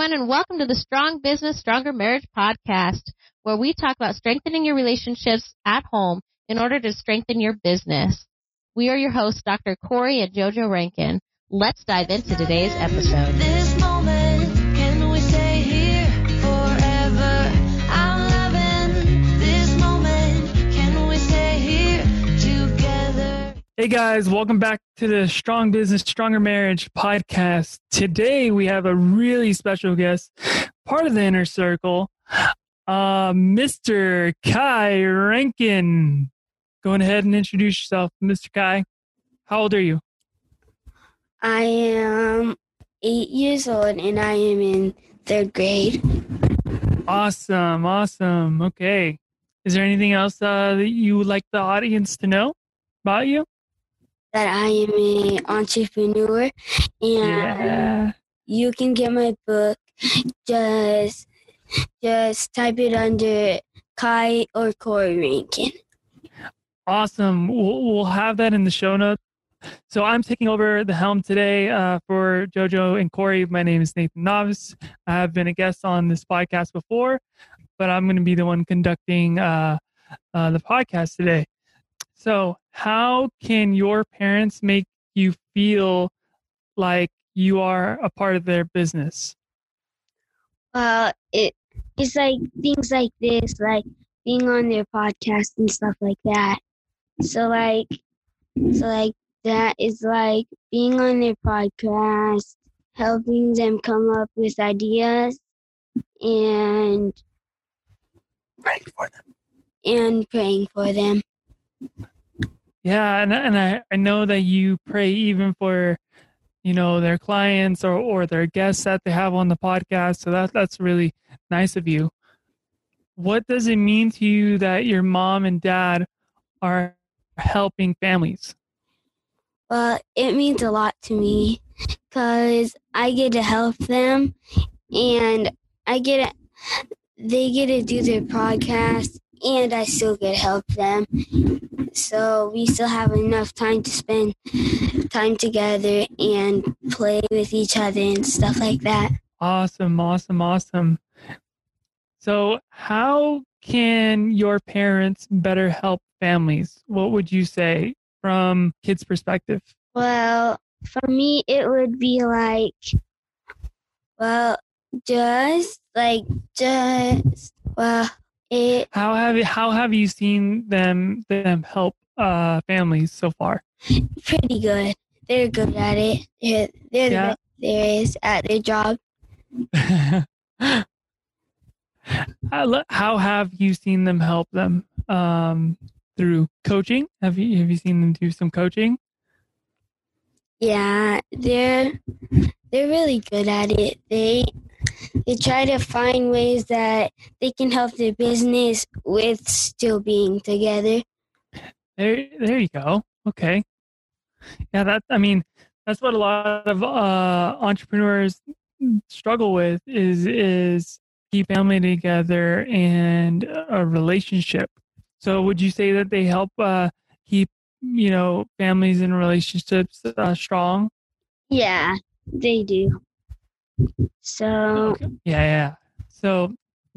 everyone, and welcome to the Strong Business, Stronger Marriage podcast, where we talk about strengthening your relationships at home in order to strengthen your business. We are your hosts, Dr. Corey and JoJo Rankin. Let's dive into today's episode. Hey guys, welcome back to the Strong Business, Stronger Marriage podcast. Today we have a really special guest, part of the inner circle, uh, Mr. Kai Rankin. Go ahead and introduce yourself, Mr. Kai. How old are you? I am eight years old and I am in third grade. Awesome, awesome. Okay. Is there anything else uh, that you would like the audience to know about you? That I am an entrepreneur and Yeah. you can get my book. Just just type it under Kai or Corey Rankin. Awesome. We'll, we'll have that in the show notes. So I'm taking over the helm today uh, for JoJo and Corey. My name is Nathan Novice. I have been a guest on this podcast before, but I'm going to be the one conducting uh, uh, the podcast today. So, how can your parents make you feel like you are a part of their business? Well, it it's like things like this, like being on their podcast and stuff like that. So like so like that is like being on their podcast, helping them come up with ideas and Right for them. and praying for them. Yeah, and and I, I know that you pray even for, you know, their clients or, or their guests that they have on the podcast. So that that's really nice of you. What does it mean to you that your mom and dad are helping families? Well, it means a lot to me because I get to help them and I get to, they get to do their podcast and I still get help them. So we still have enough time to spend time together and play with each other and stuff like that. Awesome, awesome, awesome. So, how can your parents better help families? What would you say from kids' perspective? Well, for me, it would be like, well, just like, just, well, it, How have you, how have you seen them them help uh, families so far? pretty good. They're good at it. They're, they're Yeah. the best there is at their job. how how have you seen them help them um, through coaching? Have you have you seen them do some coaching? Yeah, they're they're really good at it. They they try to find ways that they can help their business with still being together. There there you go. Okay. Yeah, that I mean that's what a lot of uh, entrepreneurs struggle with is is keep family together and a relationship. So would you say that they help uh, keep you know families and relationships uh, strong? Yeah, they do. So Okay. Yeah, yeah. So,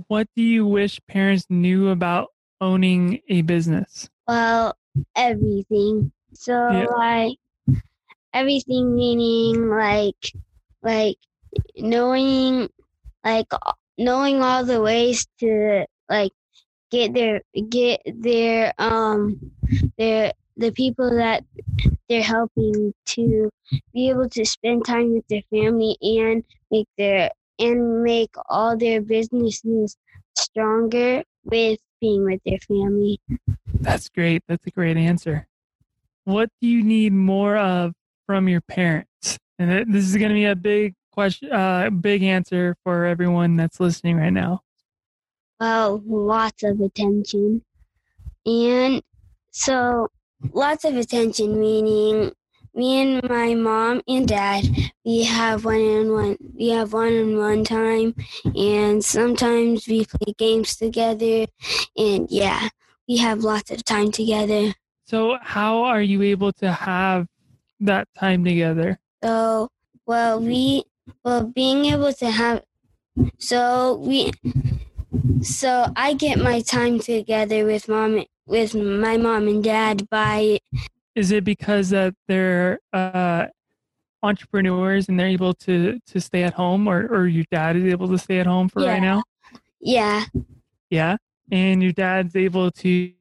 what do you wish parents knew about owning a business? Well, everything. So Yeah. like everything meaning like like knowing like knowing all the ways to like get their get their um their the people that they're helping to be able to spend time with their family and make their and make all their businesses stronger with being with their family. That's great. That's a great answer. What do you need more of from your parents? And this is going to be a big question, uh, big answer for everyone that's listening right now. Well, lots of attention. And so, lots of attention, meaning me and my mom and dad, we have one on one, we have one on one time, and sometimes we play games together. And yeah, we have lots of time together. So, how are you able to have that time together? So, well, we, well, being able to have, So we so I get my time together with mom with my mom and dad by Is it because that they're uh, entrepreneurs and they're able to to stay at home, or or your dad is able to stay at home for Yeah. right now? yeah, Yeah, and your dad's able to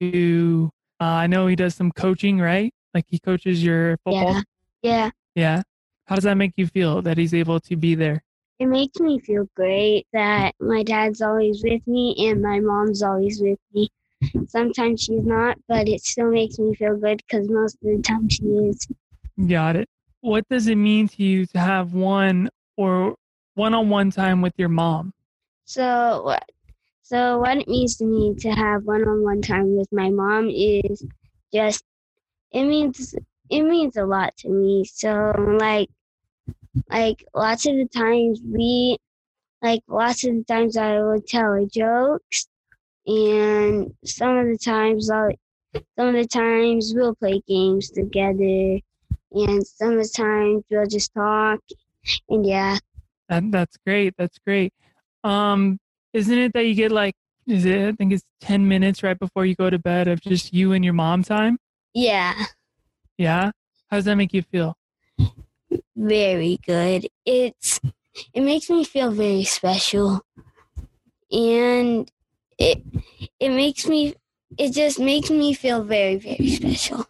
to. Uh, I know he does some coaching, right? Like he coaches your football. yeah. Yeah. Yeah. How does that make you feel that he's able to be there? It makes me feel great that my dad's always with me and my mom's always with me. Sometimes she's not, but it still makes me feel good because most of the time she is. Got it. What does it mean to you to have one or one-on-one time with your mom? So, what- so what it means to me to have one-on-one time with my mom is just it means it means a lot to me. So, like, like lots of the times we, like lots of the times I will tell her jokes, and some of the times I'll, some of the times we'll play games together, and some of the times we'll just talk, and yeah, That that's great. That's great. Um, isn't it that you get like is it I think it's ten minutes right before you go to bed of just you and your mom time? yeah. Yeah. How does that make you feel? very good. It's it makes me feel very special. And it it makes me it just makes me feel very, very special.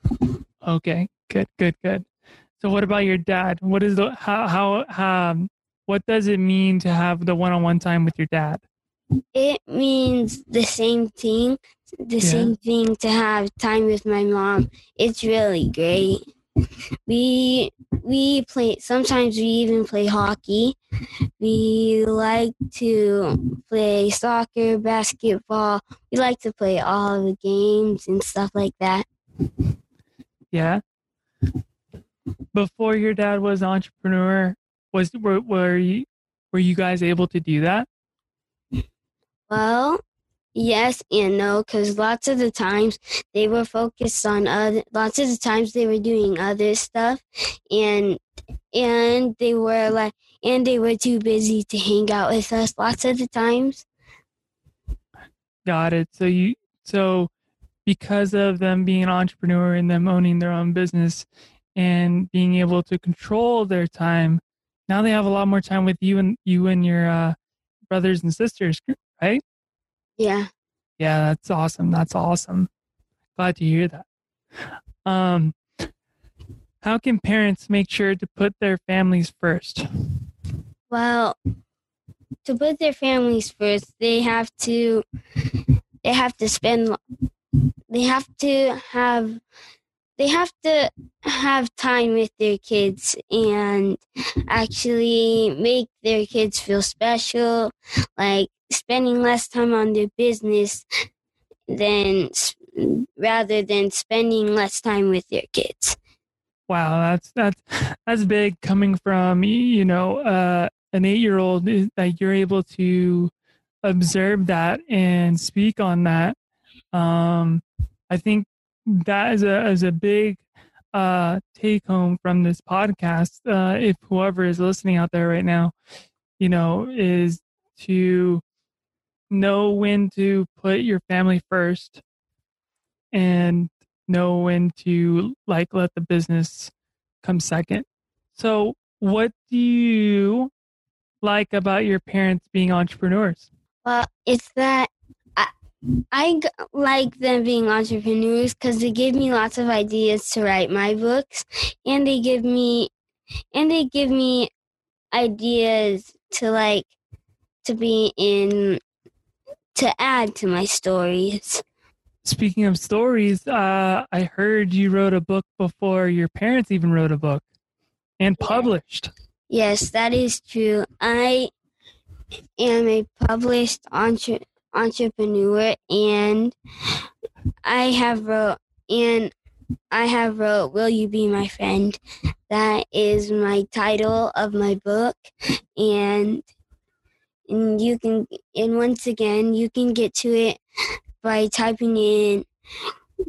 Okay. Good. Good. Good. So what about your dad? What is the how how um what does it mean to have the one-on-one time with your dad? It means the same thing, the Yeah. same thing to have time with my mom. It's really great. We we play sometimes we even play hockey. We like to play soccer, basketball. We like to play all the games and stuff like that. Yeah. Before your dad was an entrepreneur, was were, were you were you guys able to do that? Well, yes and no, because lots of the times they were focused on other. Lots of the times they were doing other stuff, and and they were like, and they were too busy to hang out with us. Lots of the times, Got it. So you so because of them being an entrepreneur and them owning their own business and being able to control their time, now they have a lot more time with you and you and your uh, brothers and sisters, right? Yeah. Yeah, that's awesome. That's awesome. Glad to hear that. Um, how can parents make sure to put their families first? Well, to put their families first, they have to they have to spend they have to have they have to have time with their kids and actually make their kids feel special like spending less time on their business than rather than spending less time with their kids Wow, that's that's that's big coming from you know uh, an eight-year-old that you're able to observe that and speak on that. Um, I think that is a is a big uh, take home from this podcast. Uh, if whoever is listening out there right now, you know, is to know when to put your family first and know when to like let the business come second. So, what do you like about your parents being entrepreneurs? Well, it's that I, like them being entrepreneurs because they give me lots of ideas to write my books, and they give me, and they give me ideas to like to be in to add to my stories. Speaking of stories, uh, I heard you wrote a book before your parents even wrote a book and published. Yes, that is true. I am a published entre- entrepreneur, and I have wrote and I have wrote "Will You Be My Friend." That is my title of my book, and and you can and once again you can get to it by typing in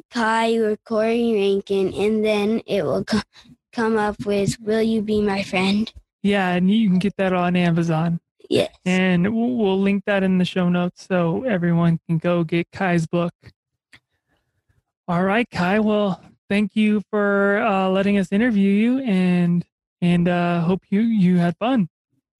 Kai or Corey Rankin, and then it will co- come up with "Will You Be My Friend." Yeah, and you can get that on Amazon. Yes. And we'll we'll link that in the show notes so everyone can go get Kai's book. All right, Kai. Well, thank you for uh, letting us interview you, and and uh, hope you you had fun.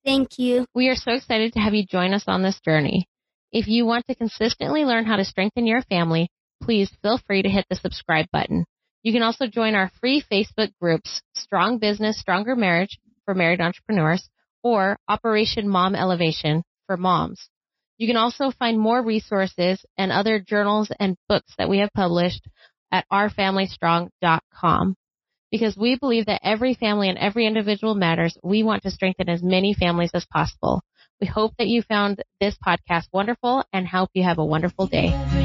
Thank you. We are so excited to have you join us on this journey. If you want to consistently learn how to strengthen your family, please feel free to hit the subscribe button. You can also join our free Facebook groups, Strong Business, Stronger Marriage for married entrepreneurs, or Operation Mom Elevation for moms. You can also find more resources and other journals and books that we have published at ourfamilystrong.com. Because we believe that every family and every individual matters, we want to strengthen as many families as possible. We hope that you found this podcast wonderful and hope you have a wonderful day.